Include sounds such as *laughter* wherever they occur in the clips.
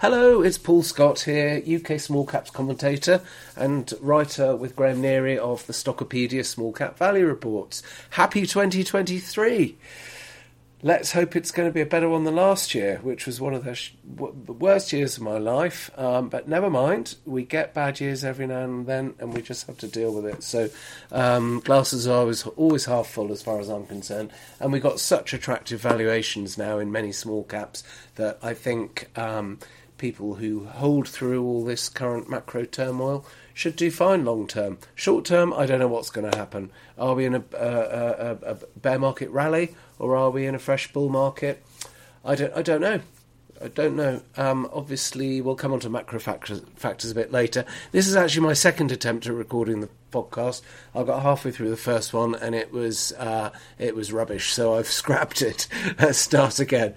Hello, it's Paul Scott here, UK small caps commentator and writer with Graham Neary of the Stockopedia Small Cap Value Reports. Happy 2023! Let's hope it's going to be a better one than last year, which was one of the, sh- w- the worst years of my life. Um, but never mind, we get bad years every now and then, and we just have to deal with it. So, um, glasses are always, always half full as far as I'm concerned. And we've got such attractive valuations now in many small caps that I think um, people who hold through all this current macro turmoil should do fine long term. Short term, I don't know what's going to happen. Are we in a, a, a, a bear market rally or are we in a fresh bull market? I don't. I don't know. I don't know. Um, obviously, we'll come on to macro factors, factors a bit later. This is actually my second attempt at recording the podcast. I got halfway through the first one and it was uh, it was rubbish, so I've *laughs* scrapped it. Let's start again.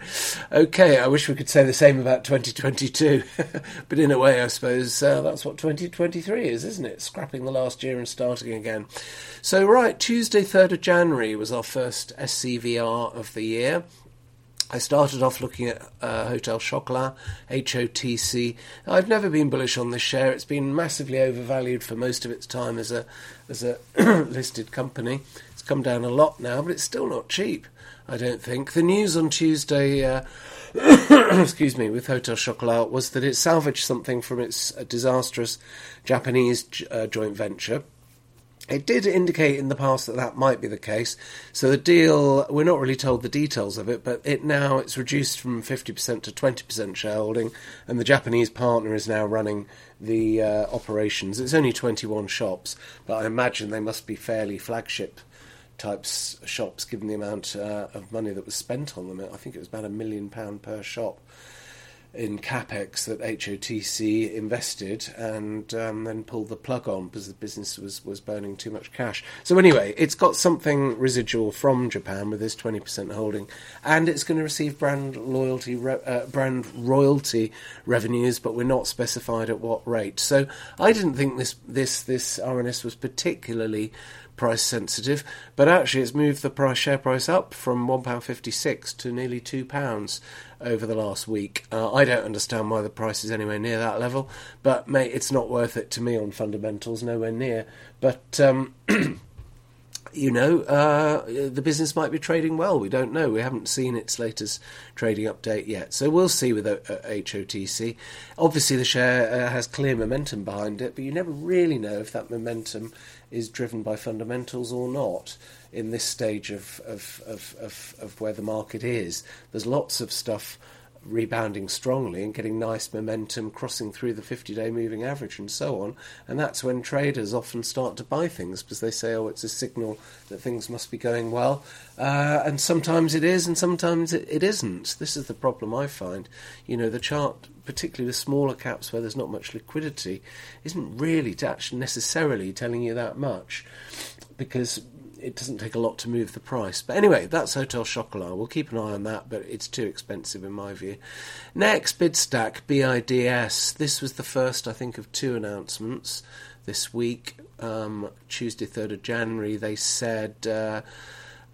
Okay, I wish we could say the same about 2022, *laughs* but in a way, I suppose uh, that's what 2023 is, isn't it? Scrapping the last year and starting again. So, right, Tuesday, 3rd of January was our first SCVR of the year. I started off looking at uh, Hotel Chocolat, HOTC. I've never been bullish on this share. It's been massively overvalued for most of its time as a as a *clears throat* listed company. It's come down a lot now, but it's still not cheap. I don't think. The news on Tuesday, uh, *clears throat* excuse me, with Hotel Chocolat was that it salvaged something from its uh, disastrous Japanese uh, joint venture it did indicate in the past that that might be the case. So the deal, we're not really told the details of it, but it now it's reduced from 50% to 20% shareholding, and the Japanese partner is now running the uh, operations. It's only 21 shops, but I imagine they must be fairly flagship types shops given the amount uh, of money that was spent on them. I think it was about a million pound per shop in capex that HOTC invested and um, then pulled the plug on because the business was, was burning too much cash. So anyway, it's got something residual from Japan with this 20% holding, and it's going to receive brand loyalty re- uh, brand royalty revenues, but we're not specified at what rate. So I didn't think this this this RNS was particularly price sensitive, but actually it's moved the price share price up from £1.56 to nearly £2 over the last week. Uh, I don't understand why the price is anywhere near that level, but mate, it's not worth it to me on fundamentals, nowhere near. But um, *clears throat* you know, uh, the business might be trading well. We don't know. We haven't seen its latest trading update yet. So we'll see with HOTC. Obviously, the share uh, has clear momentum behind it, but you never really know if that momentum is driven by fundamentals or not in this stage of, of, of, of, of where the market is. There's lots of stuff rebounding strongly and getting nice momentum, crossing through the 50 day moving average and so on. And that's when traders often start to buy things because they say, oh, it's a signal that things must be going well. Uh, and sometimes it is, and sometimes it, it isn't. This is the problem I find. You know, the chart, particularly the smaller caps where there's not much liquidity, isn't really actually necessarily telling you that much because it doesn't take a lot to move the price. But anyway, that's Hotel Chocolat. We'll keep an eye on that, but it's too expensive in my view. Next, Bidstack, BIDS. This was the first, I think, of two announcements this week. Um, Tuesday, 3rd of January, they said uh,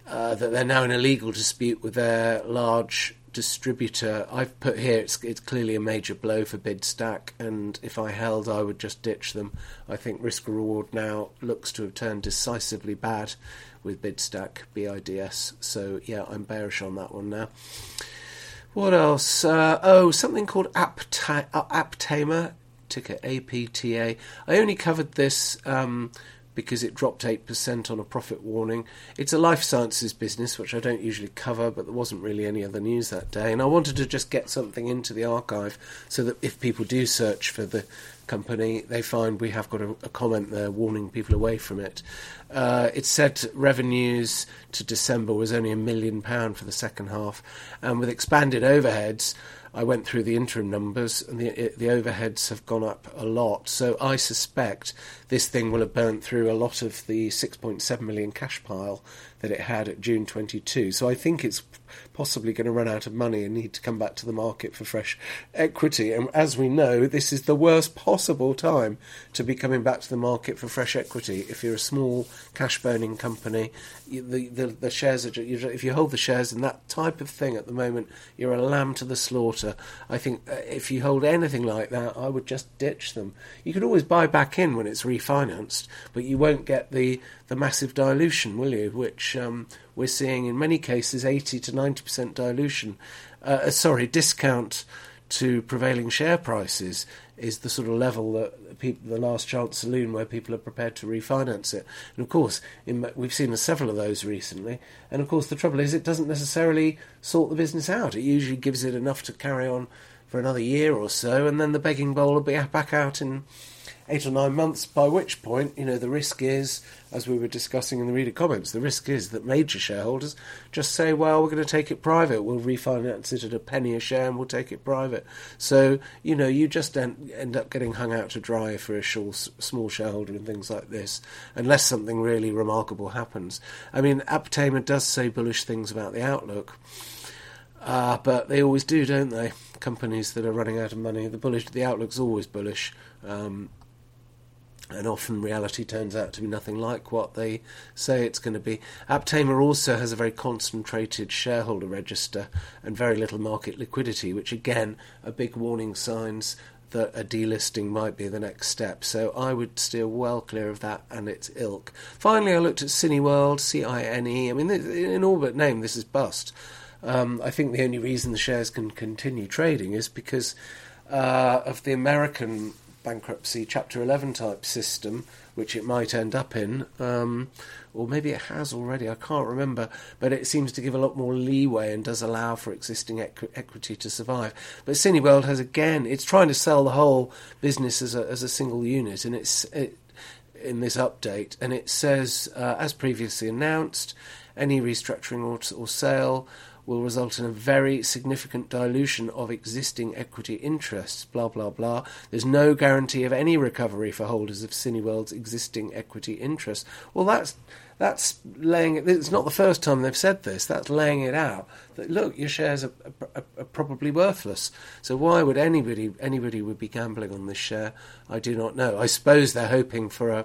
uh, that they're now in a legal dispute with their large distributor. I've put here it's, it's clearly a major blow for Bidstack, and if I held, I would just ditch them. I think risk reward now looks to have turned decisively bad with Bidstack, BIDS. So yeah, I'm bearish on that one now. What else? Uh, oh, something called uh, Aptamer, ticker APTA. I only covered this. Um, because it dropped 8% on a profit warning. It's a life sciences business, which I don't usually cover, but there wasn't really any other news that day. And I wanted to just get something into the archive so that if people do search for the company, they find we have got a, a comment there warning people away from it. Uh, it said revenues to December was only a million pound for the second half, and with expanded overheads, I went through the interim numbers, and the the overheads have gone up a lot. So I suspect this thing will have burnt through a lot of the 6.7 million cash pile that it had at June 22. So I think it's possibly going to run out of money and need to come back to the market for fresh equity. And as we know, this is the worst possible time to be coming back to the market for fresh equity. If you're a small cash burning company, the, the, the shares are, if you hold the shares in that type of thing at the moment, you're a lamb to the slaughter. I think uh, if you hold anything like that, I would just ditch them. You could always buy back in when it's refinanced, but you won't get the, the massive dilution, will you? Which um, we're seeing in many cases 80 to 90% dilution, uh, uh, sorry, discount to prevailing share prices is the sort of level that people, the last chance saloon where people are prepared to refinance it. And of course, in, we've seen several of those recently. And of course, the trouble is it doesn't necessarily sort the business out. It usually gives it enough to carry on for another year or so, and then the begging bowl will be back out in eight or nine months, by which point, you know, the risk is, as we were discussing in the reader comments, the risk is that major shareholders just say, well, we're going to take it private, we'll refinance it at a penny a share and we'll take it private. So, you know, you just end, up getting hung out to dry for a small shareholder and things like this, unless something really remarkable happens. I mean, Aptamer does say bullish things about the outlook. Uh, but they always do, don't they? Companies that are running out of money, the bullish, the outlook's always bullish. Um, and often reality turns out to be nothing like what they say it's going to be. Aptamer also has a very concentrated shareholder register and very little market liquidity, which again are big warning signs that a delisting might be the next step. So I would steer well clear of that and its ilk. Finally, I looked at Cineworld, C-I-N-E. I mean, in all but name, this is bust. Um, I think the only reason the shares can continue trading is because uh, of the American bankruptcy Chapter 11 type system, which it might end up in, um, or maybe it has already, I can't remember, but it seems to give a lot more leeway and does allow for existing equ- equity to survive. But Cineworld has again, it's trying to sell the whole business as a, as a single unit, and it's it, in this update, and it says, uh, as previously announced, any restructuring or, or sale will result in a very significant dilution of existing equity interests, blah, blah, blah. There's no guarantee of any recovery for holders of Cineworld's existing equity interests. Well, that's that's laying it. It's not the first time they've said this. That's laying it out. That look, your shares are, are, are, probably worthless. So why would anybody anybody would be gambling on this share? I do not know. I suppose they're hoping for a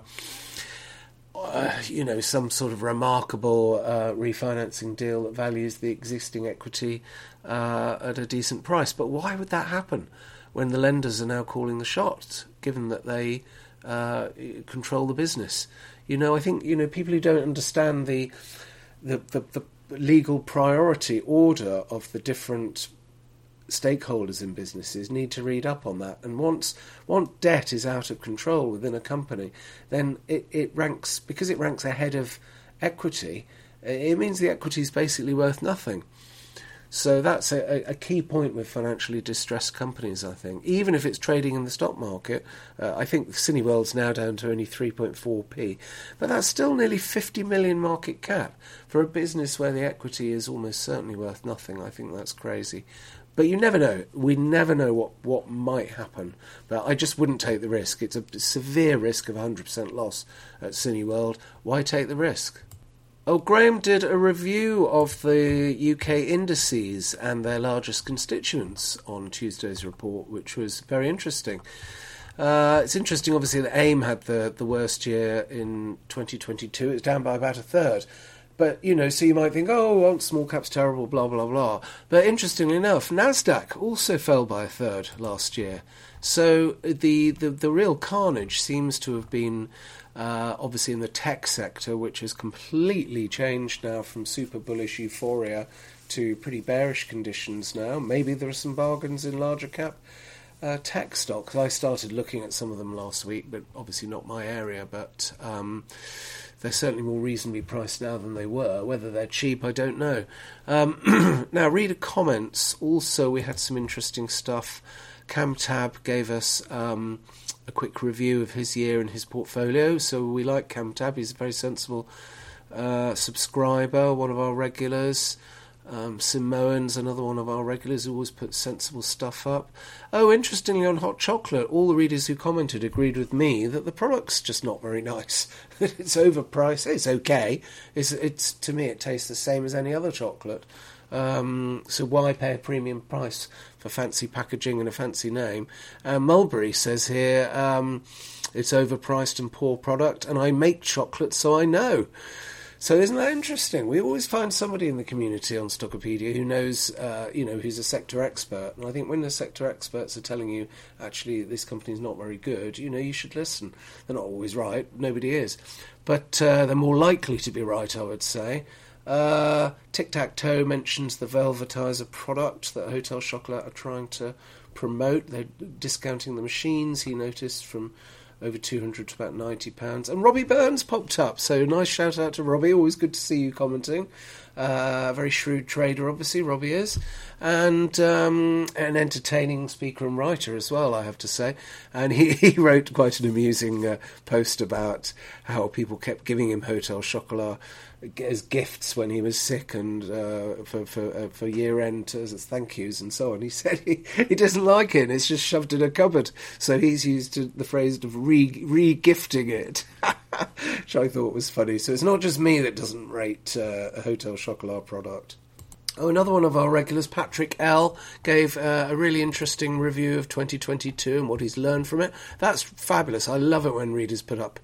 uh, you know, some sort of remarkable uh, refinancing deal that values the existing equity uh, at a decent price. But why would that happen when the lenders are now calling the shots, given that they uh, control the business? You know, I think you know people who don't understand the the, the, the legal priority order of the different stakeholders in businesses need to read up on that. And once once debt is out of control within a company, then it, it ranks because it ranks ahead of equity. It means the equity is basically worth nothing. So that's a, a, key point with financially distressed companies, I think. Even if it's trading in the stock market, uh, I think Cineworld's now down to only 3.4p, but that's still nearly 50 million market cap for a business where the equity is almost certainly worth nothing. I think that's crazy. But you never know. We never know what, what might happen. But I just wouldn't take the risk. It's a severe risk of 100% loss at Cineworld. Why take the risk? Oh, Graham did a review of the UK indices and their largest constituents on Tuesday's report, which was very interesting. Uh, it's interesting, obviously, that AIM had the, the worst year in 2022. It's down by about a third. But you know, so you might think, oh, aren't small caps terrible? Blah blah blah. But interestingly enough, Nasdaq also fell by a third last year. So the the, the real carnage seems to have been. Uh, obviously, in the tech sector, which has completely changed now from super bullish euphoria to pretty bearish conditions now. Maybe there are some bargains in larger cap uh, tech stocks. I started looking at some of them last week, but obviously not my area. But um, they're certainly more reasonably priced now than they were. Whether they're cheap, I don't know. Um, *clears throat* now, reader comments. Also, we had some interesting stuff. CamTab gave us um, a quick review of his year and his portfolio. So we like CamTab. He's a very sensible uh, subscriber, one of our regulars. Um, another one of our regulars who always puts sensible stuff up. Oh, interestingly, on hot chocolate, all the readers who commented agreed with me that the product's just not very nice. *laughs* it's overpriced. It's okay. It's, it's to me, it tastes the same as any other chocolate. Um, so why pay a premium price for fancy packaging and a fancy name? Uh, Mulberry says here um, it's overpriced and poor product, and I make chocolate, so I know. So isn't that interesting? We always find somebody in the community on Stockopedia who knows, uh, you know, who's a sector expert. And I think when the sector experts are telling you, actually, this company's not very good, you know, you should listen. They're not always right. Nobody is. But uh, they're more likely to be right, I would say. Uh, Tic Tac Toe mentions the Velvetiser product that Hotel Chocolat are trying to promote. They're discounting the machines, he noticed, from over 200 to about 90 pounds. And Robbie Burns popped up, so nice shout out to Robbie. Always good to see you commenting. Uh, very shrewd trader, obviously, Robbie is. And um, an entertaining speaker and writer as well, I have to say. And he, *laughs* he wrote quite an amusing uh, post about how people kept giving him Hotel Chocolat as gifts when he was sick and uh, for for, uh, for year end as thank yous and so on. He *laughs* said he, he doesn't like it; it's just shoved in a cupboard. So he's used the phrase of re re gifting it, *laughs* which I thought was funny. So it's not just me that doesn't rate uh, a Hotel Chocolat product. Oh, another one of our regulars, Patrick L, gave uh, a really interesting review of 2022 and what he's learned from it. That's fabulous. I love it when readers put up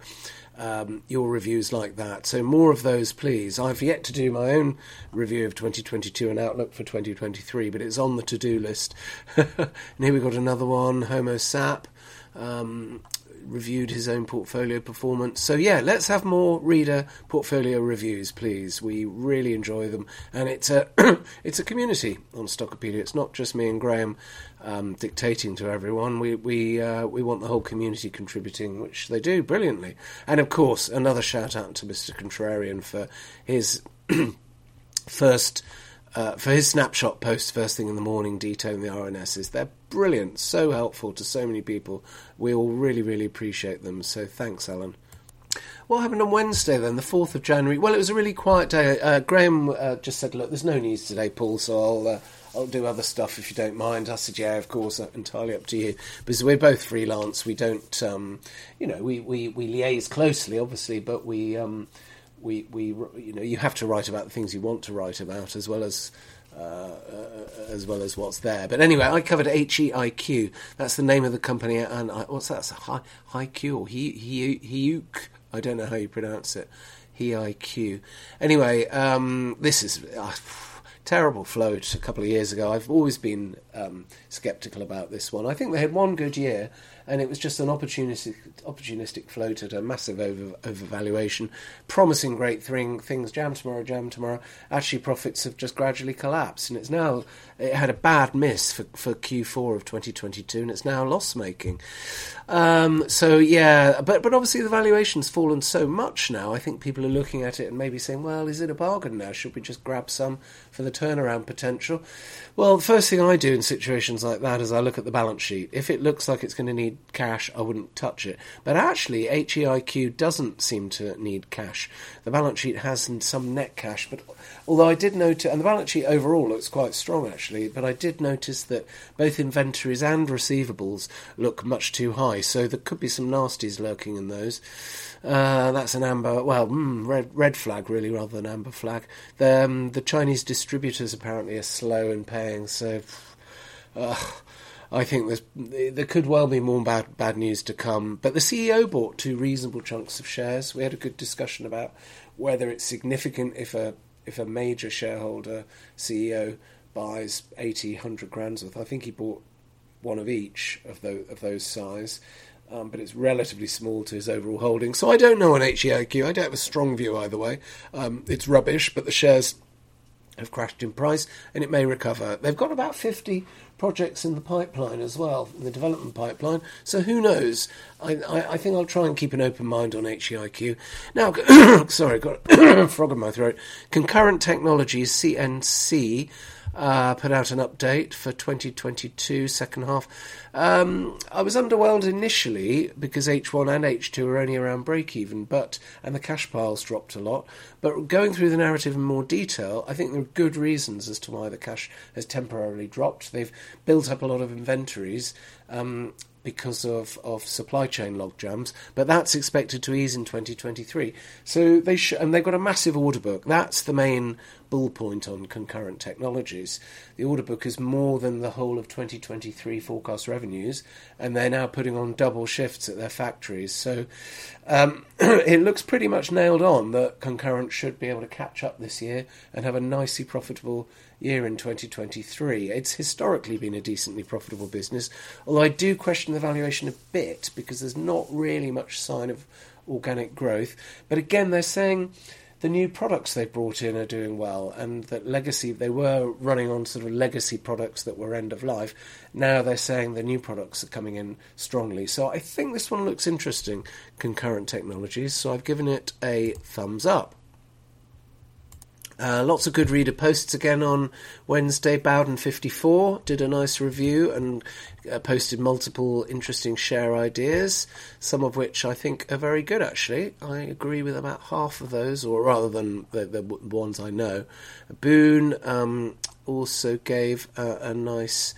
um, your reviews like that. So more of those, please. I've yet to do my own review of 2022 and outlook for 2023, but it's on the to-do list. and *laughs* here we've got another one, Homo Sap. Um, reviewed his own portfolio performance. So yeah, let's have more reader portfolio reviews, please. We really enjoy them, and it's a *clears throat* it's a community on Stockopedia. It's not just me and Graham um, dictating to everyone. We we uh, we want the whole community contributing, which they do brilliantly. And of course, another shout out to Mr. Contrarian for his *clears throat* first uh, for his snapshot post first thing in the morning detailing the RNSs. They're brilliant, so helpful to so many people. We all really, really appreciate them. So thanks, Alan. What happened on Wednesday then, the 4th of January? Well, it was a really quiet day. Uh, Graham uh, just said, Look, there's no news today, Paul, so I'll. I'll do other stuff if you don't mind. I said, yeah, of course, uh, entirely up to you. Because we're both freelance. We don't, um, you know, we, we, we liaise closely, obviously, but we, um, we, we, you know, you have to write about the things you want to write about as well as uh, uh, as well as what's there. But anyway, I covered HEIQ. That's the name of the company, and I, what's that? Hi, HiQ or He I don't know how you pronounce it. HEIQ. Anyway, um, this is. Uh, terrible float a couple of years ago. I've always been um, sceptical about this one. I think they had one good year, and it was just an opportunistic opportunistic float at a massive over overvaluation, promising great thing, things. Jam tomorrow, jam tomorrow. Actually, profits have just gradually collapsed, and it's now it had a bad miss for, for Q4 of 2022, and it's now loss making. Um, so yeah, but but obviously the valuation's fallen so much now. I think people are looking at it and maybe saying, well, is it a bargain now? Should we just grab some for the turnaround potential? Well, the first thing I do in situations like that is I look at the balance sheet. If it looks like it's going to need cash, I wouldn't touch it. But actually, HEIQ doesn't seem to need cash. The balance sheet has some net cash, but although I did notice, and the balance sheet overall looks quite strong actually, but I did notice that both inventories and receivables look much too high, so there could be some nasties lurking in those. Uh, that's an amber, well, mm, red red flag really, rather than amber flag. The um, the Chinese distributors apparently are slow in paying, so. Uh, I think there's, there could well be more bad, bad news to come. But the CEO bought two reasonable chunks of shares. We had a good discussion about whether it's significant if a if a major shareholder CEO buys 80, 100 grand's worth. I think he bought one of each of those, of those size. Um, but it's relatively small to his overall holding. So I don't know on HEIQ. I don't have a strong view either way. Um, it's rubbish, but the shares have crashed in price and it may recover. They've got about 50 projects in the pipeline as well, in the development pipeline. So who knows? I, I, I think I'll try and keep an open mind on HEIQ. Now, *coughs* sorry, got *coughs* a frog in my throat. Concurrent Technologies, CNC, uh, put out an update for 2022 second half. Um, I was underwhelmed initially because H1 and H2 are only around break even, but and the cash piles dropped a lot. But going through the narrative in more detail, I think there are good reasons as to why the cash has temporarily dropped. They've built up a lot of inventories. Um, because of, of supply chain logjams, but that's expected to ease in 2023. So they sh- and they've got a massive order book. That's the main bull point on concurrent technologies. The order book is more than the whole of 2023 forecast revenues, and they're now putting on double shifts at their factories. So um, *clears throat* it looks pretty much nailed on that concurrent should be able to catch up this year and have a nicely profitable year in 2023. It's historically been a decently profitable business, although I do question the valuation a bit because there's not really much sign of organic growth. But again, they're saying the new products they brought in are doing well, and that legacy they were running on sort of legacy products that were end of life. Now they're saying the new products are coming in strongly. So I think this one looks interesting, concurrent technologies. So I've given it a thumbs up. Uh, lots of good reader posts again on Wednesday. Bowden54 did a nice review and uh, posted multiple interesting share ideas, some of which I think are very good actually. I agree with about half of those, or rather than the, the ones I know. Boone um, also gave a nice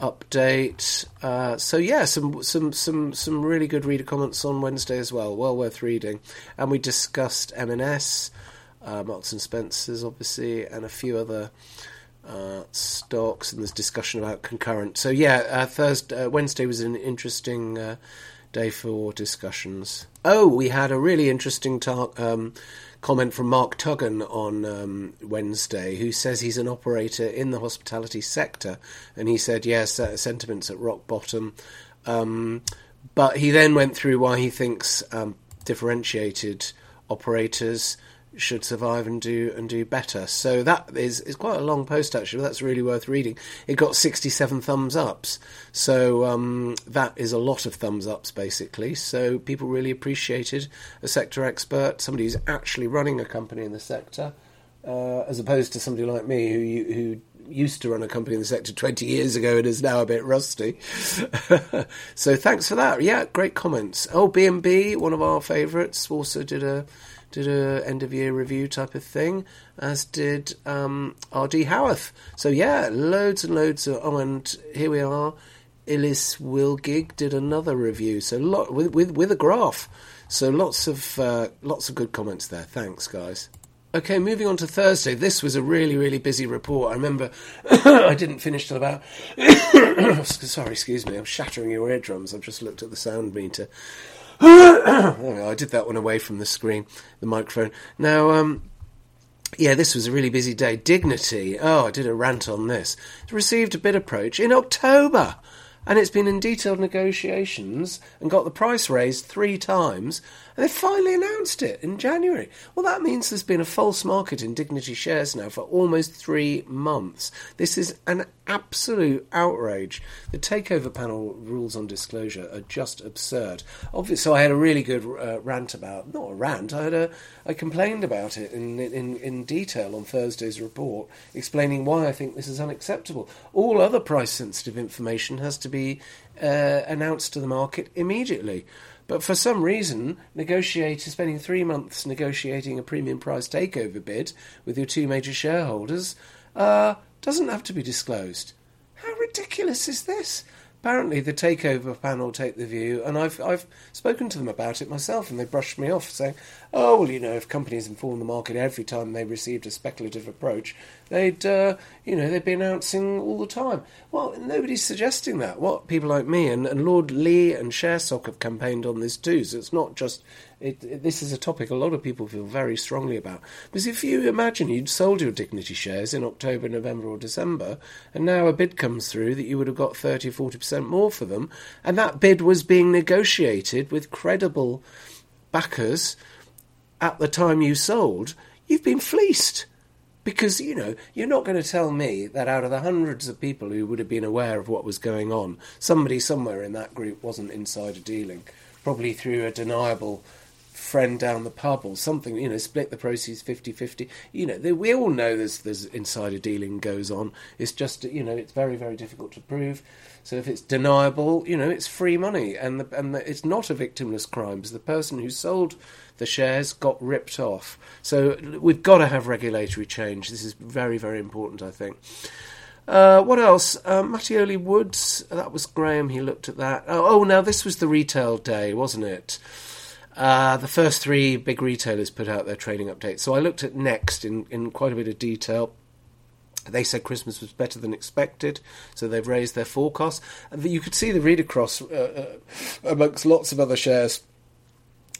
update. Uh, so yeah, some some some some really good reader comments on Wednesday as well. Well worth reading. And we discussed M&S uh, Marks and Spencers, obviously, and a few other uh, stocks. And there's discussion about concurrent. So yeah, uh, Thursday, uh, Wednesday was an interesting uh, day for discussions. Oh, we had a really interesting um, comment from Mark Tuggan on um, Wednesday, who says he's an operator in the hospitality sector, and he said yes, sentiments at rock bottom. Um, but he then went through why he thinks um, differentiated operators should survive and do and do better. So that is is quite a long post actually. That's really worth reading. It got sixty seven thumbs ups, so um, that is a lot of thumbs ups basically. So people really appreciated a sector expert, somebody who's actually running a company in the sector, uh, as opposed to somebody like me who who used to run a company in the sector 20 years ago and is now a bit rusty. *laughs* so thanks for that. Yeah, great comments. Oh, B&B, one of our favourites, also did a did a end of year review type of thing, as did um, R.D. Howarth. So yeah, loads and loads of. Oh, and here we are. Illis Wilgig did another review. So lot with with with a graph. So lots of uh, lots of good comments there. Thanks, guys. Okay, moving on to Thursday. This was a really, really busy report. I remember *coughs* I didn't finish till about. *coughs* sorry, excuse me. I'm shattering your eardrums. I've just looked at the sound meter. I did that one away from the screen, the microphone. Now, um, yeah, this was a really busy day. Dignity. Oh, I did a rant on this. Received a bid approach in October, and it's been in detailed negotiations and got the price raised three times and they finally announced it in January. Well, that means there's been a false market in Dignity shares now for almost three months. This is an absolute outrage. The takeover panel rules on disclosure are just absurd. Obviously, so I had a really good uh, rant about not a rant. I had a I complained about it in, in in detail on Thursday's report, explaining why I think this is unacceptable. All other price sensitive information has to be uh, announced to the market immediately. But for some reason, negotiators spending three months negotiating a premium price takeover bid with your two major shareholders uh, doesn't have to be disclosed. How ridiculous is this? Apparently, the takeover panel take the view, and I've I've spoken to them about it myself, and they brushed me off, saying, "Oh, well, you know, if companies inform the market every time they received a speculative approach, they'd, uh, you know, they'd be announcing all the time." Well, nobody's suggesting that. What people like me and, and Lord Lee and ShareSoc have campaigned on this too. So it's not just it, it, this is a topic a lot of people feel very strongly about. Because if you imagine you'd sold your Dignity shares in October, November, or December, and now a bid comes through that you would have got 30 or 40% more for them, and that bid was being negotiated with credible backers at the time you sold, you've been fleeced. Because, you know, you're not going to tell me that out of the hundreds of people who would have been aware of what was going on, somebody somewhere in that group wasn't insider dealing, probably through a deniable friend down the pub or something, you know, split the proceeds 50-50. You know, they, we all know there's there's insider dealing goes on. It's just you know, it's very very difficult to prove. So if it's deniable, you know, it's free money, and the, and the, it's not a victimless crime because the person who sold the shares got ripped off. So we've got to have regulatory change. This is very very important, I think. Uh, what else? Uh, Mattioli Woods. That was Graham. He looked at that. Oh, oh now this was the retail day, wasn't it? Uh, the first three big retailers put out their trading updates. So I looked at Next in, in quite a bit of detail. They said Christmas was better than expected, so they've raised their forecast. And you could see the read across uh, uh, amongst lots of other shares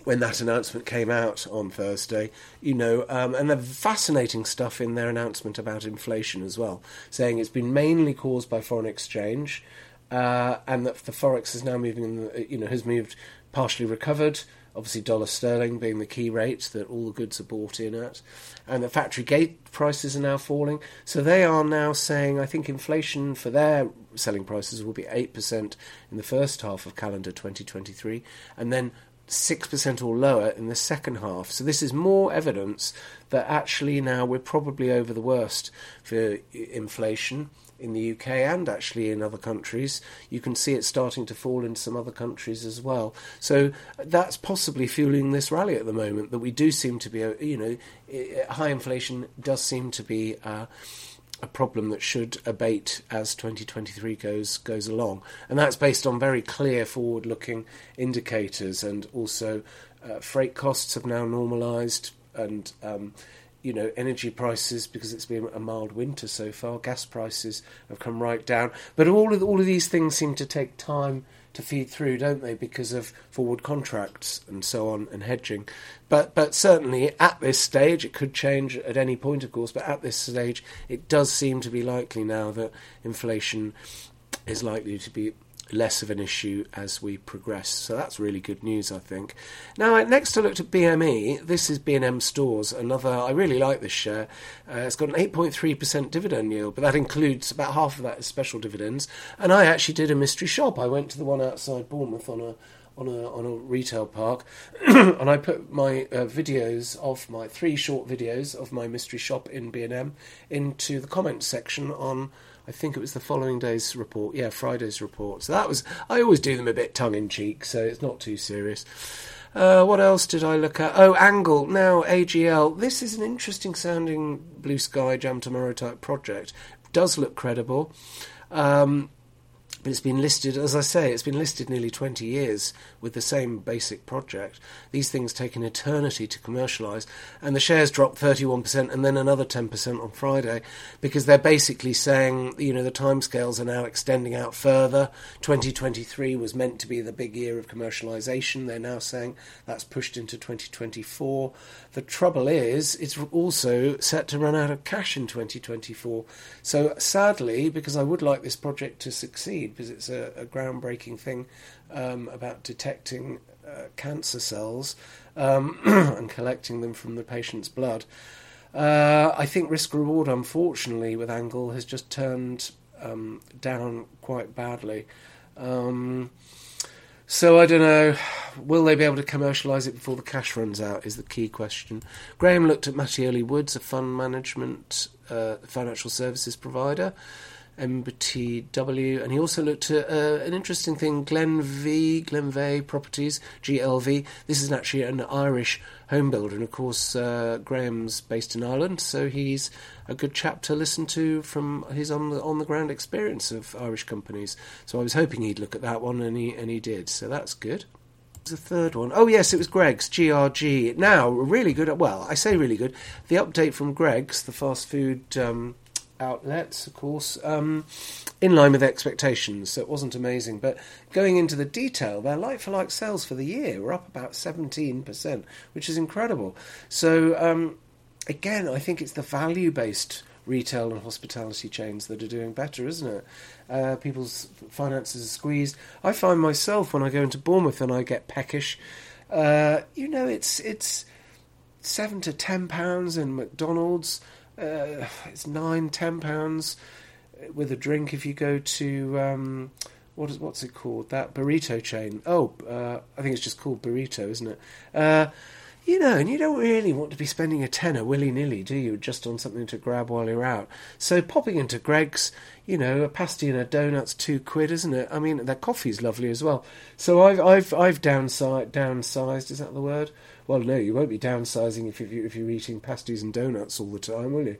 when that announcement came out on Thursday, you know, um, and the fascinating stuff in their announcement about inflation as well, saying it's been mainly caused by foreign exchange, uh, and that the forex is now moving, the, you know, has moved partially recovered obviously dollar sterling being the key rate that all the goods are bought in at, and the factory gate prices are now falling. So they are now saying, I think inflation for their selling prices will be 8% in the first half of calendar 2023, and then 6% or lower in the second half. So this is more evidence that actually now we're probably over the worst for inflation in the UK and actually in other countries. You can see it starting to fall in some other countries as well. So that's possibly fueling this rally at the moment. That we do seem to be, uh, you know, high inflation does seem to be. Uh, a problem that should abate as 2023 goes goes along, and that's based on very clear forward-looking indicators, and also uh, freight costs have now normalised, and um, you know, energy prices because it's been a mild winter so far. Gas prices have come right down, but all of all of these things seem to take time to feed through, don't they? Because of forward contracts and so on and hedging. But but certainly at this stage, it could change at any point, of course. But at this stage, it does seem to be likely now that inflation is likely to be less of an issue as we progress. So that's really good news, I think. Now, next I looked at BME. This is B&M Stores, another. I really like this share. Uh, it's got an 8.3% dividend yield, but that includes about half of that is special dividends. And I actually did a mystery shop. I went to the one outside Bournemouth on a on a on a retail park, *clears throat* and I put my uh, videos of my three short videos of my mystery shop in B and M into the comments section on I think it was the following day's report. Yeah, Friday's report. So that was. I always do them a bit tongue in cheek, so it's not too serious. Uh, what else did I look at? Oh, Angle. Now, AGL. This is an interesting sounding blue sky jam tomorrow type project. Does look credible. Um, but it's been listed, as I say, it's been listed nearly 20 years with the same basic project. These things take an eternity to commercialise, and the shares dropped 31% and then another 10% on Friday because they're basically saying, you know, the timescales are now extending out further. 2023 was meant to be the big year of commercialisation. They're now saying that's pushed into 2024. The trouble is, it's also set to run out of cash in 2024. So sadly, because I would like this project to succeed, because it's a, a groundbreaking thing um, about detecting uh, cancer cells um, *clears throat* and collecting them from the patient's blood. Uh, I think risk reward, unfortunately, with Angle has just turned um, down quite badly. Um, so I don't know. Will they be able to commercialise it before the cash runs out? Is the key question. Graham looked at Mattioli Woods, a fund management uh, financial services provider. MBTW, and he also looked at uh, an interesting thing, Glenveagh, Glenveagh Properties, GLV. This is actually an Irish home builder, and of course uh, Graham's based in Ireland, so he's a good chap to listen to from his on the on the ground experience of Irish companies. So I was hoping he'd look at that one, and he and he did. So that's good. The third one. Oh yes, it was Greggs, GRG. Now really good. Well, I say really good. The update from Greggs, the fast food. Um, outlets, of course, um, in line with expectations. So it wasn't amazing. But going into the detail, their like for like sales for the year were up about 17%, which is incredible. So, um, again, I think it's the value based retail and hospitality chains that are doing better, isn't it? Uh, people's finances are squeezed. I find myself when I go into Bournemouth and I get peckish, uh, you know, it's it's seven to ten pounds in McDonald's uh, it's nine, ten pounds with a drink if you go to um, what is what's it called? That burrito chain. Oh, uh, I think it's just called burrito, isn't it? Uh, you know, and you don't really want to be spending a tenner willy nilly, do you? Just on something to grab while you're out. So popping into Greggs, you know, a pasty and a donut's two quid, isn't it? I mean, their coffee's lovely as well. So I've I've I've downsized. Downsized is that the word? Well, no, you won't be downsizing if, you, if you're eating pasties and donuts all the time, will you?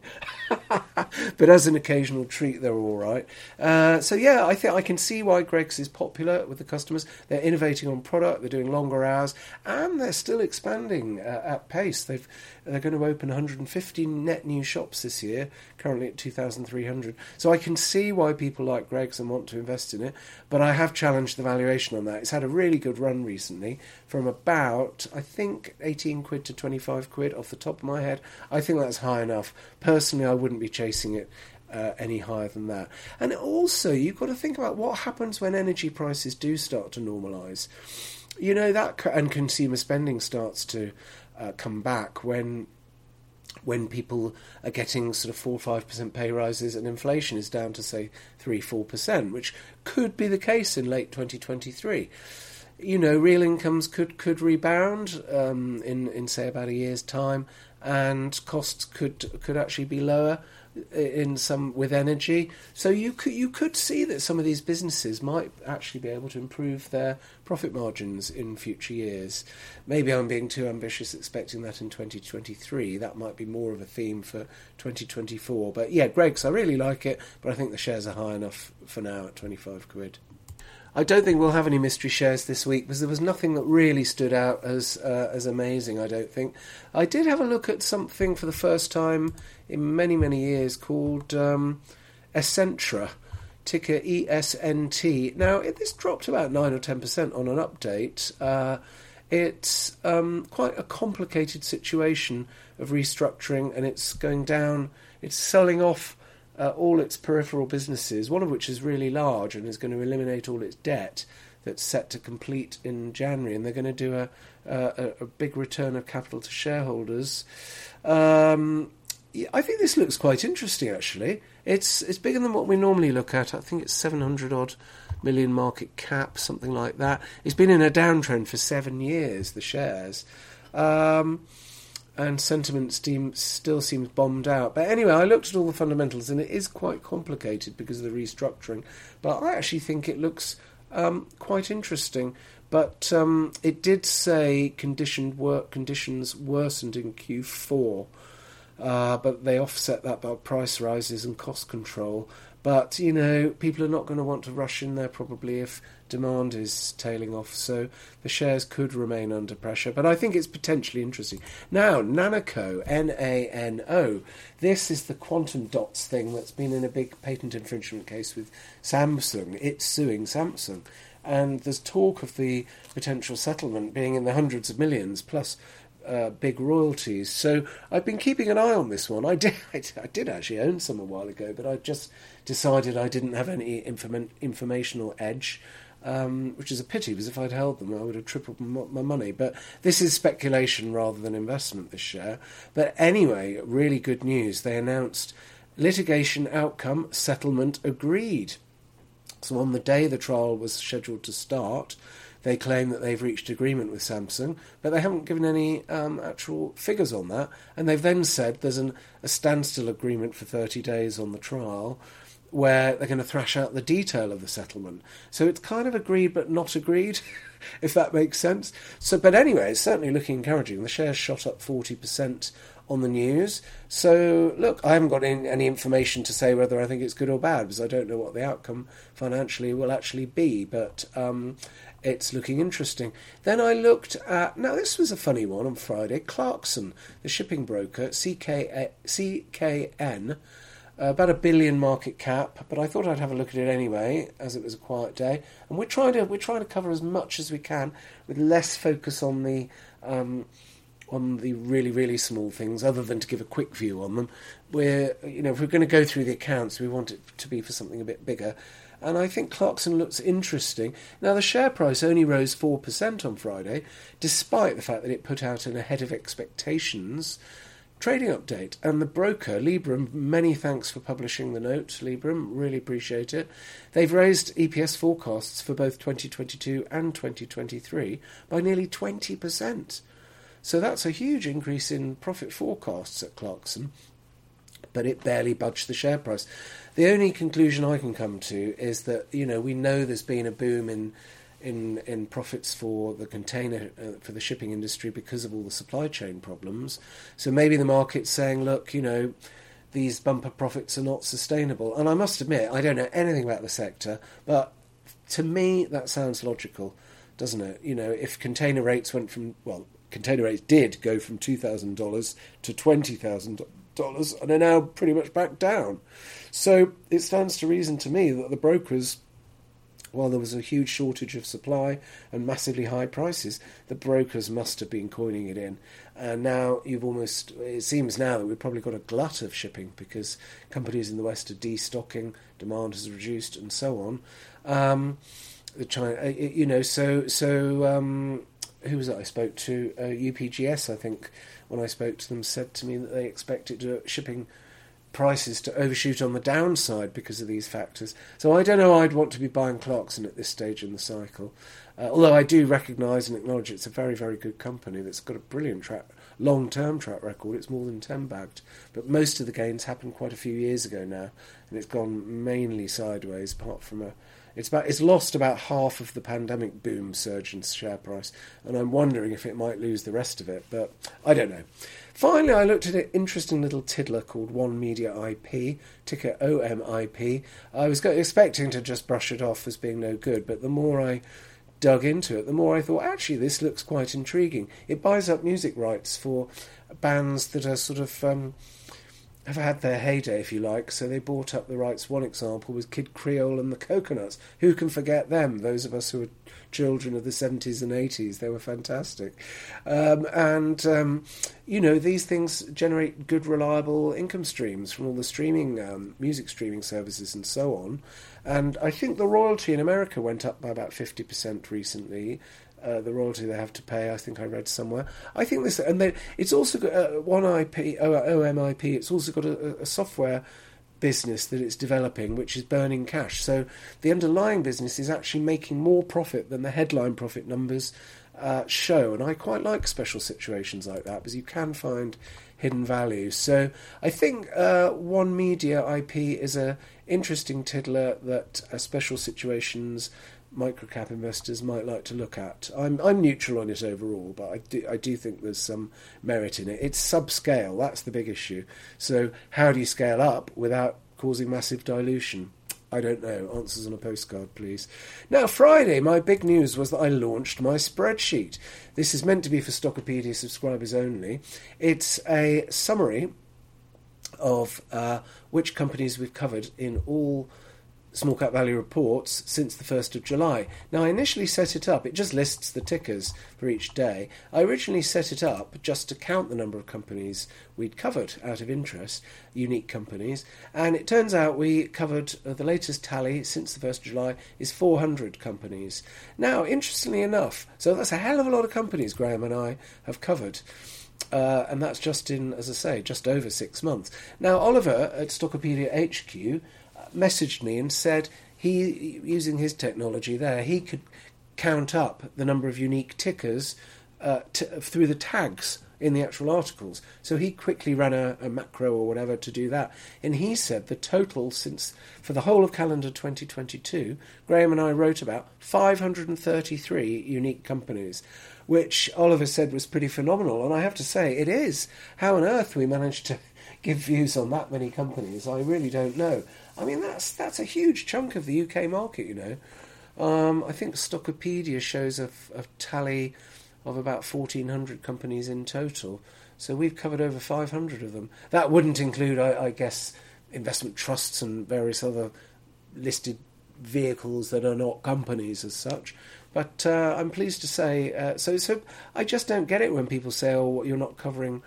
*laughs* but as an occasional treat, they're all right. Uh, so yeah, I think I can see why Greggs is popular with the customers. They're innovating on product, they're doing longer hours, and they're still expanding uh, at pace. They've they're going to open 150 net new shops this year, currently at 2,300. So I can see why people like Greggs and want to invest in it, but I have challenged the valuation on that. It's had a really good run recently from about, I think, 18 quid to 25 quid off the top of my head. I think that's high enough. Personally, I wouldn't be chasing it. Uh, any higher than that. And also, you've got to think about what happens when energy prices do start to normalise. You know that, and consumer spending starts to uh, come back when when people are getting sort of four or five percent pay rises and inflation is down to say three four percent, which could be the case in late 2023. You know, real incomes could could rebound um, in in say about a year's time, and costs could could actually be lower in some with energy. So you could you could see that some of these businesses might actually be able to improve their profit margins in future years. Maybe I'm being too ambitious expecting that in 2023. That might be more of a theme for 2024. But yeah, Greggs, I really like it, but I think the shares are high enough for now at 25 quid. I don't think we'll have any mystery shares this week because there was nothing that really stood out as uh, as amazing. I don't think. I did have a look at something for the first time in many many years called um, Essentra, ticker ESNT. Now it, this dropped about nine or ten percent on an update. Uh, it's um, quite a complicated situation of restructuring, and it's going down. It's selling off uh, all its peripheral businesses, one of which is really large and is going to eliminate all its debt that's set to complete in January, and they're going to do a, a, a big return of capital to shareholders. Um, I think this looks quite interesting, actually. It's it's bigger than what we normally look at. I think it's 700 odd million market cap, something like that. It's been in a downtrend for seven years, the shares. Um, and sentiment steam still seems bombed out. But anyway, I looked at all the fundamentals, and it is quite complicated because of the restructuring. But I actually think it looks um, quite interesting. But um, it did say conditioned work conditions worsened in Q4, uh, but they offset that by price rises and cost control. But you know, people are not going to want to rush in there probably if demand is tailing off, so the shares could remain under pressure. But I think it's potentially interesting. Now, Nanoco, N A N O, this is the quantum dots thing that's been in a big patent infringement case with Samsung. It's suing Samsung. And there's talk of the potential settlement being in the hundreds of millions, plus uh, big royalties. So I've been keeping an eye on this one. I did, *laughs* I did actually own some a while ago, but I just decided I didn't have any inform- informational edge um, which is a pity because if I'd held them, I would have tripled my money. But this is speculation rather than investment, this share. But anyway, really good news. They announced litigation outcome settlement agreed. So on the day the trial was scheduled to start, they claim that they've reached agreement with Samsung, but they haven't given any um, actual figures on that. And they've then said there's an, a standstill agreement for 30 days on the trial where they're going to thrash out the detail of the settlement. So it's kind of agreed but not agreed, *laughs* if that makes sense. So, but anyway, it's certainly looking encouraging. The shares shot up forty percent on the news. So look, I haven't got any, any, information to say whether I think it's good or bad because I don't know what the outcome financially will actually be. But um, it's looking interesting. Then I looked at now this was a funny one on Friday. Clarkson, the shipping broker, CK, CKN uh, about a billion market cap, but I thought I'd have a look at it anyway, as it was a quiet day. And we're trying to we're trying to cover as much as we can with less focus on the um, on the really really small things, other than to give a quick view on them. We're you know if we're going to go through the accounts, we want it to be for something a bit bigger. And I think Clarkson looks interesting. Now, the share price only rose 4% on Friday, despite the fact that it put out an ahead of expectations trading update. And the broker, Liberum, many thanks for publishing the note, Liberum, really appreciate it. They've raised EPS forecasts for both 2022 and 2023 by nearly 20%. So that's a huge increase in profit forecasts at Clarkson, but it barely budged the share price. The only conclusion I can come to is that, you know, we know there's been a boom in in in profits for the container uh, for the shipping industry because of all the supply chain problems. So maybe the market's saying, look, you know, these bumper profits are not sustainable. And I must admit, I don't know anything about the sector, but to me that sounds logical, doesn't it? You know, if container rates went from well, container rates did go from two thousand dollars to twenty thousand dollars and are now pretty much back down. So it stands to reason to me that the brokers while there was a huge shortage of supply and massively high prices, the brokers must have been coining it in. And now you've almost, it seems now that we've probably got a glut of shipping because companies in the West are destocking, demand has reduced, and so on. Um, the China, uh, you know, so so um, who was it I spoke to? Uh, UPGS, I think, when I spoke to them, said to me that they expected shipping prices to overshoot on the downside because of these factors. So I don't know I'd want to be buying Clarkson at this stage in the cycle. Uh, although I do recognise and acknowledge it's a very, very good company that's got a brilliant track, long-term track record. It's more than 10 bagged. But most of the gains happened quite a few years ago now, and it's gone mainly sideways apart from a it's about it's lost about half of the pandemic boom surge in share price, and I'm wondering if it might lose the rest of it, but I don't know. Finally, I looked at an interesting little tiddler called One Media IP, ticker OMIP. I was expecting to just brush it off as being no good, but the more I dug into it, the more I thought, actually, this looks quite intriguing. It buys up music rights for bands that are sort of um, have had their heyday, if you like. So they bought up the rights. One example was Kid Creole and the Coconuts. Who can forget them? Those of us who were children of the 70s and 80s, they were fantastic. Um, and, um, you know, these things generate good, reliable income streams from all the streaming, um, music streaming services and so on. And I think the royalty in America went up by about 50% recently. Uh, the royalty they have to pay. I think I read somewhere. I think this, and it's also got uh, one IP, OMIP. It's also got a, a, software business that it's developing, which is burning cash. So the underlying business is actually making more profit than the headline profit numbers uh, show. And I quite like special situations like that because you can find hidden value. So I think uh, One Media IP is a interesting tiddler that uh, special situations microcap investors might like to look at. I'm I'm neutral on it overall, but I do I do think there's some merit in it. It's subscale, that's the big issue. So how do you scale up without causing massive dilution? I don't know. Answers on a postcard, please. Now, Friday, my big news was that I launched my spreadsheet. This is meant to be for Stockopedia subscribers only. It's a summary of uh, which companies we've covered in all small cap value reports since the 1st of July. Now, I initially set it up, it just lists the tickers for each day. I originally set it up just to count the number of companies we'd covered out of interest, unique companies, and it turns out we covered uh, the latest tally since the 1st of July is 400 companies. Now, interestingly enough, so that's a hell of a lot of companies Graham and I have covered. Uh, and that's just in, as I say, just over six months. Now, Oliver at Stockopedia HQ messaged me and said he, using his technology there, he could count up the number of unique tickers uh, t- through the tags in the actual articles. So he quickly ran a, a, macro or whatever to do that. And he said the total since, for the whole of calendar 2022, Graham and I wrote about 533 unique companies, which Oliver said was pretty phenomenal. And I have to say, it is. How on earth we managed to give views on that many companies, I really don't know. I mean, that's that's a huge chunk of the UK market, you know. Um, I think Stockopedia shows a, a tally of about 1,400 companies in total. So we've covered over 500 of them. That wouldn't include, I, I guess, investment trusts and various other listed vehicles that are not companies as such. But uh, I'm pleased to say, uh, so so I just don't get it when people say, "Oh, you're not covering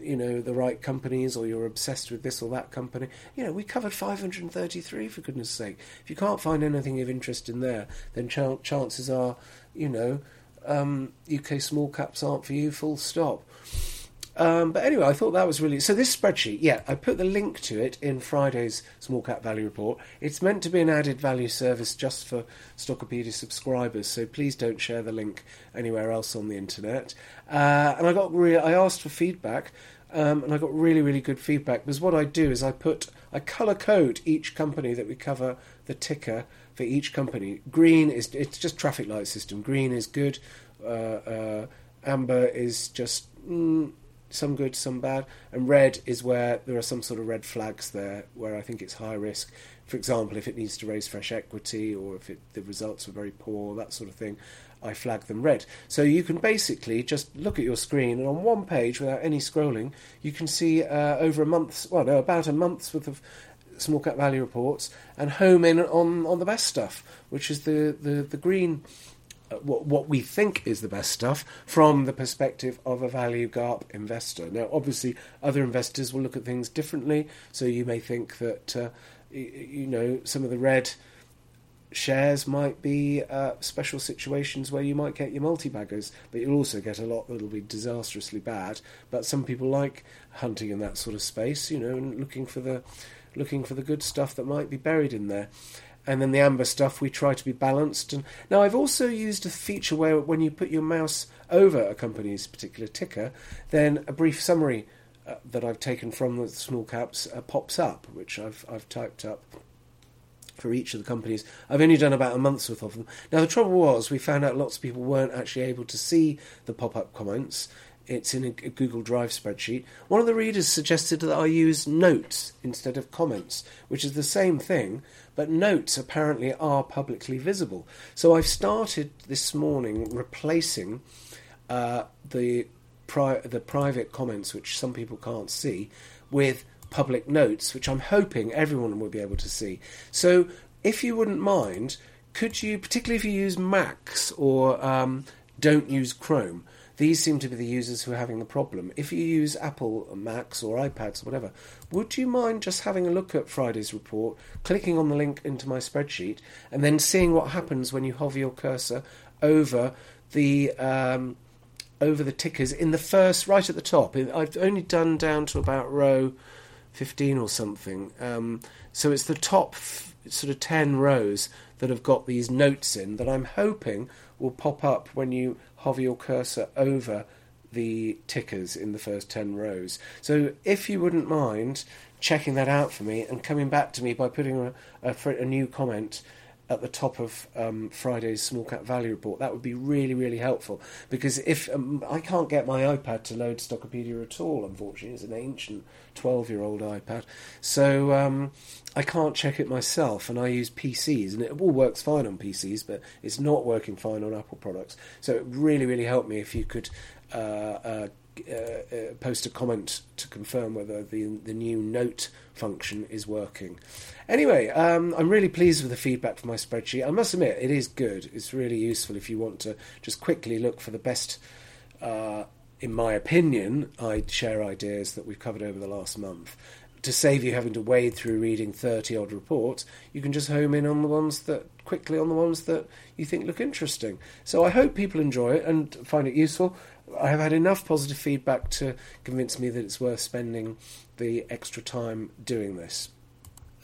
you know the right companies or you're obsessed with this or that company. You know, we covered 533 for goodness sake. If you can't find anything of interest in there, then ch- chances are, you know, um, UK small caps aren't for you. Full stop. Um, but anyway, I thought that was really so. This spreadsheet, yeah, I put the link to it in Friday's Small Cap Value Report. It's meant to be an added value service just for Stockopedia subscribers, so please don't share the link anywhere else on the internet. Uh, and I got re- I asked for feedback, um, and I got really really good feedback because what I do is I put I color code each company that we cover the ticker for each company. Green is it's just traffic light system. Green is good. Uh, uh, amber is just. Mm, some good, some bad, and red is where there are some sort of red flags there where I think it's high risk. For example, if it needs to raise fresh equity or if it, the results are very poor, that sort of thing, I flag them red. So you can basically just look at your screen and on one page without any scrolling, you can see uh, over a month's, well, no, about a month's worth of small cap value reports and home in on, on the best stuff, which is the, the, the green what, what we think is the best stuff from the perspective of a value GARP investor. Now, obviously, other investors will look at things differently. So you may think that uh, you know some of the red shares might be uh, special situations where you might get your multi-baggers, but you'll also get a lot that'll be disastrously bad. But some people like hunting in that sort of space, you know, and looking for the looking for the good stuff that might be buried in there and then the amber stuff we try to be balanced. And now I've also used a feature where when you put your mouse over a company's particular ticker, then a brief summary uh, that I've taken from the small caps uh, pops up, which I've I've typed up for each of the companies. I've only done about a month's worth of them. Now the trouble was we found out lots of people weren't actually able to see the pop-up comments. It's in a Google Drive spreadsheet. One of the readers suggested that I use notes instead of comments, which is the same thing, but notes apparently are publicly visible. So I've started this morning replacing uh, the pri- the private comments, which some people can't see, with public notes, which I'm hoping everyone will be able to see. So if you wouldn't mind, could you, particularly if you use Macs or um, don't use Chrome, these seem to be the users who are having the problem. If you use Apple Macs or iPads or whatever, would you mind just having a look at Friday's report, clicking on the link into my spreadsheet, and then seeing what happens when you hover your cursor over the um, over the tickers in the first right at the top? I've only done down to about row fifteen or something, um, so it's the top f- sort of ten rows that have got these notes in that I'm hoping will pop up when you hover your cursor over the tickers in the first 10 rows. So if you wouldn't mind checking that out for me and coming back to me by putting a, a, a new comment at the top of um, Friday's small cap value report. That would be really, really helpful because if um, I can't get my iPad to load Stockopedia at all, unfortunately, it's an ancient 12 year old iPad, so um, I can't check it myself. And I use PCs, and it all works fine on PCs, but it's not working fine on Apple products. So it really, really helped me if you could. Uh, uh, uh, uh, post a comment to confirm whether the the new note function is working. Anyway, um, I'm really pleased with the feedback from my spreadsheet. I must admit, it is good. It's really useful if you want to just quickly look for the best. Uh, in my opinion, I'd share ideas that we've covered over the last month. To save you having to wade through reading 30 odd reports, you can just home in on the ones that quickly on the ones that you think look interesting. So I hope people enjoy it and find it useful. I have had enough positive feedback to convince me that it's worth spending the extra time doing this.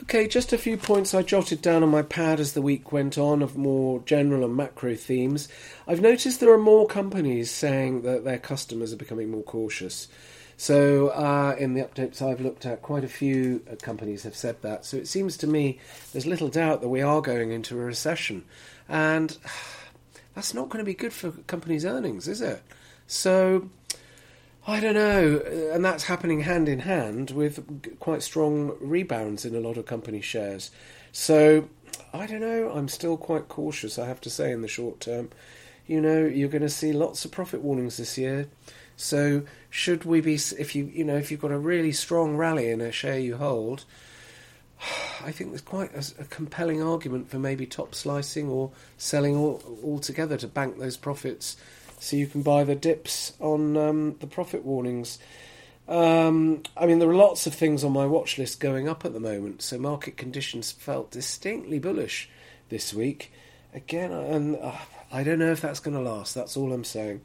Okay, just a few points I jotted down on my pad as the week went on of more general and macro themes. I've noticed there are more companies saying that their customers are becoming more cautious. So, uh, in the updates I've looked at, quite a few uh, companies have said that. So, it seems to me there's little doubt that we are going into a recession. And *sighs* that's not going to be good for companies' earnings, is it? So I don't know, and that's happening hand in hand with quite strong rebounds in a lot of company shares. So I don't know. I'm still quite cautious. I have to say, in the short term, you know, you're going to see lots of profit warnings this year. So should we be, if you you know, if you've got a really strong rally in a share you hold, *sighs* I think there's quite a, a compelling argument for maybe top slicing or selling all, altogether to bank those profits so you can buy the dips on um, the profit warnings. Um, I mean, there are lots of things on my watch list going up at the moment, so market conditions felt distinctly bullish this week. Again, and uh, I don't know if that's going to last. That's all I'm saying.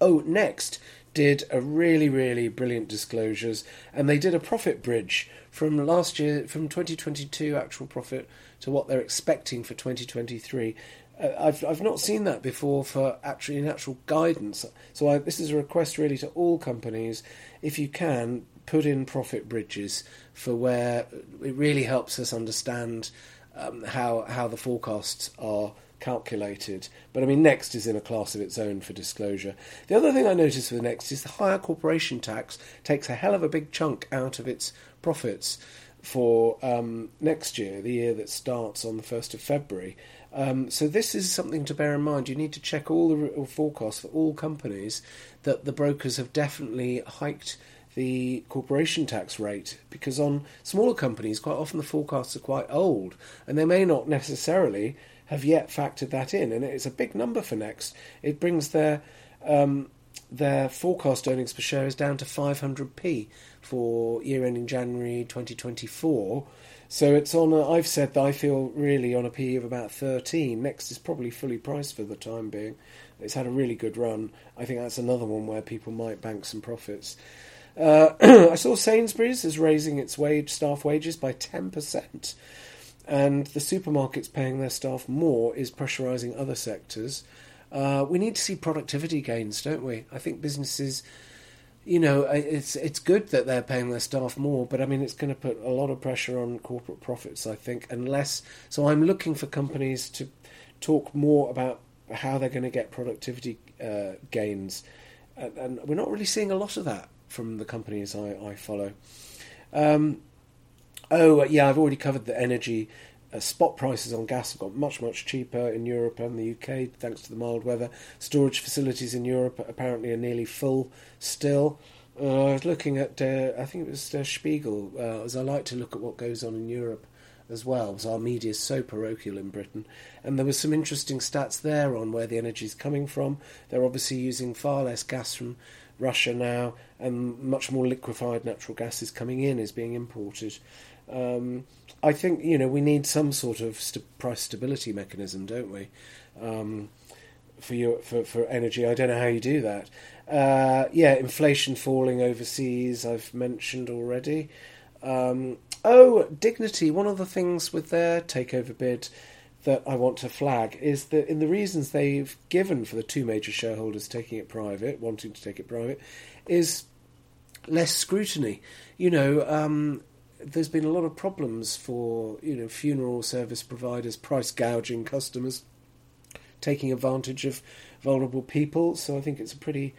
Oh, next, did a really, really brilliant disclosures, and they did a profit bridge from last year, from 2022 actual profit to what they're expecting for 2023. I've I've not seen that before for actually in actual guidance. So I, this is a request really to all companies, if you can put in profit bridges for where it really helps us understand um, how how the forecasts are calculated. But I mean, Next is in a class of its own for disclosure. The other thing I noticed with Next is the higher corporation tax takes a hell of a big chunk out of its profits for um, next year, the year that starts on the 1st of February. Um, so this is something to bear in mind. You need to check all the forecasts for all companies that the brokers have definitely hiked the corporation tax rate because on smaller companies, quite often the forecasts are quite old and they may not necessarily have yet factored that in. And it's a big number for Next. It brings their um, their forecast earnings per share is down to 500p for year ending January 2024. So it's on. A, I've said that I feel really on a PE of about 13. Next is probably fully priced for the time being. It's had a really good run. I think that's another one where people might bank some profits. Uh, *clears throat* I saw Sainsbury's is raising its wage staff wages by 10%, and the supermarkets paying their staff more is pressurising other sectors. Uh, we need to see productivity gains, don't we? I think businesses, you know, it's it's good that they're paying their staff more, but I mean, it's going to put a lot of pressure on corporate profits. I think, unless so, I'm looking for companies to talk more about how they're going to get productivity uh, gains, and, and, we're not really seeing a lot of that from the companies I, I follow. Um, oh yeah, I've already covered the energy uh, spot prices on gas have got much, much cheaper in Europe and the UK thanks to the mild weather. Storage facilities in Europe apparently are nearly full still. Uh, I was looking at, uh, I think it was uh, Spiegel, uh, as I like to look at what goes on in Europe as well, because our media is so parochial in Britain. And there was some interesting stats there on where the energy is coming from. They're obviously using far less gas from Russia now, and much more liquefied natural gas is coming in, is being imported. Um, I think you know we need some sort of st- price stability mechanism, don't we? Um, for your for, for energy, I don't know how you do that. Uh, yeah, inflation falling overseas. I've mentioned already. Um, oh, dignity. One of the things with their takeover bid that I want to flag is that in the reasons they've given for the two major shareholders taking it private, wanting to take it private, is less scrutiny. You know, um, there's been a lot of problems for you know funeral service providers price gouging customers, taking advantage of vulnerable people. So I think it's a pretty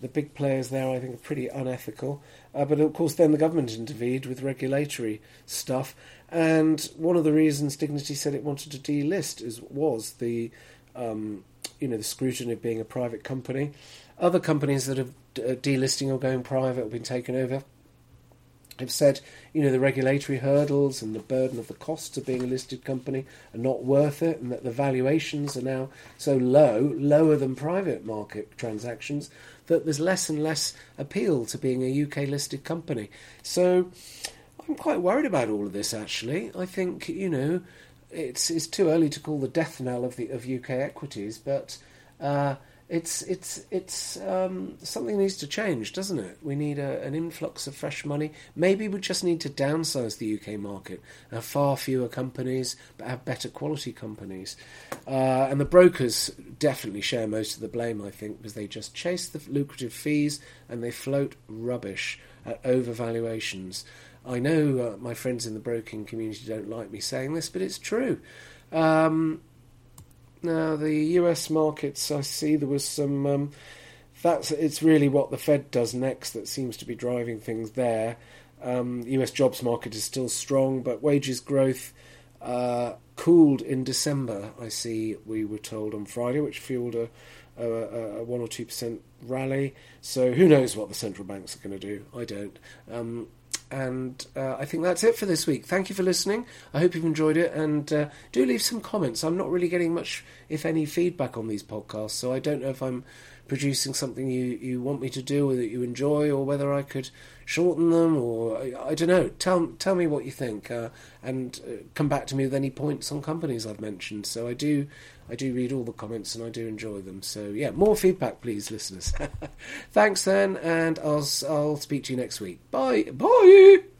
the big players there I think are pretty unethical. Uh, but of course, then the government intervened with regulatory stuff, and one of the reasons Dignity said it wanted to delist is was the um, you know the scrutiny of being a private company. Other companies that are delisting or going private have been taken over have said, you know, the regulatory hurdles and the burden of the costs of being a listed company are not worth it, and that the valuations are now so low, lower than private market transactions, that there's less and less appeal to being a UK listed company. So I'm quite worried about all of this. Actually, I think you know, it's it's too early to call the death knell of the of UK equities, but. Uh, it's it's it's um, something needs to change, doesn't it? We need a, an influx of fresh money. Maybe we just need to downsize the UK market, have far fewer companies, but have better quality companies. Uh, and the brokers definitely share most of the blame, I think, because they just chase the lucrative fees and they float rubbish at overvaluations. I know uh, my friends in the broking community don't like me saying this, but it's true. Um, now the U.S. markets, I see there was some. Um, that's it's really what the Fed does next that seems to be driving things there. Um, U.S. jobs market is still strong, but wages growth uh, cooled in December. I see we were told on Friday, which fueled a, a, a one or two percent rally. So who knows what the central banks are going to do? I don't. Um, and uh, I think that's it for this week. Thank you for listening. I hope you've enjoyed it, and uh, do leave some comments. I'm not really getting much, if any, feedback on these podcasts, so I don't know if I'm producing something you, you want me to do or that you enjoy, or whether I could shorten them, or I, I don't know. Tell tell me what you think, uh, and uh, come back to me with any points on companies I've mentioned. So I do I do read all the comments and I do enjoy them. So yeah, more feedback, please, listeners. *laughs* Thanks then, and I'll I'll speak to you next week. Bye bye.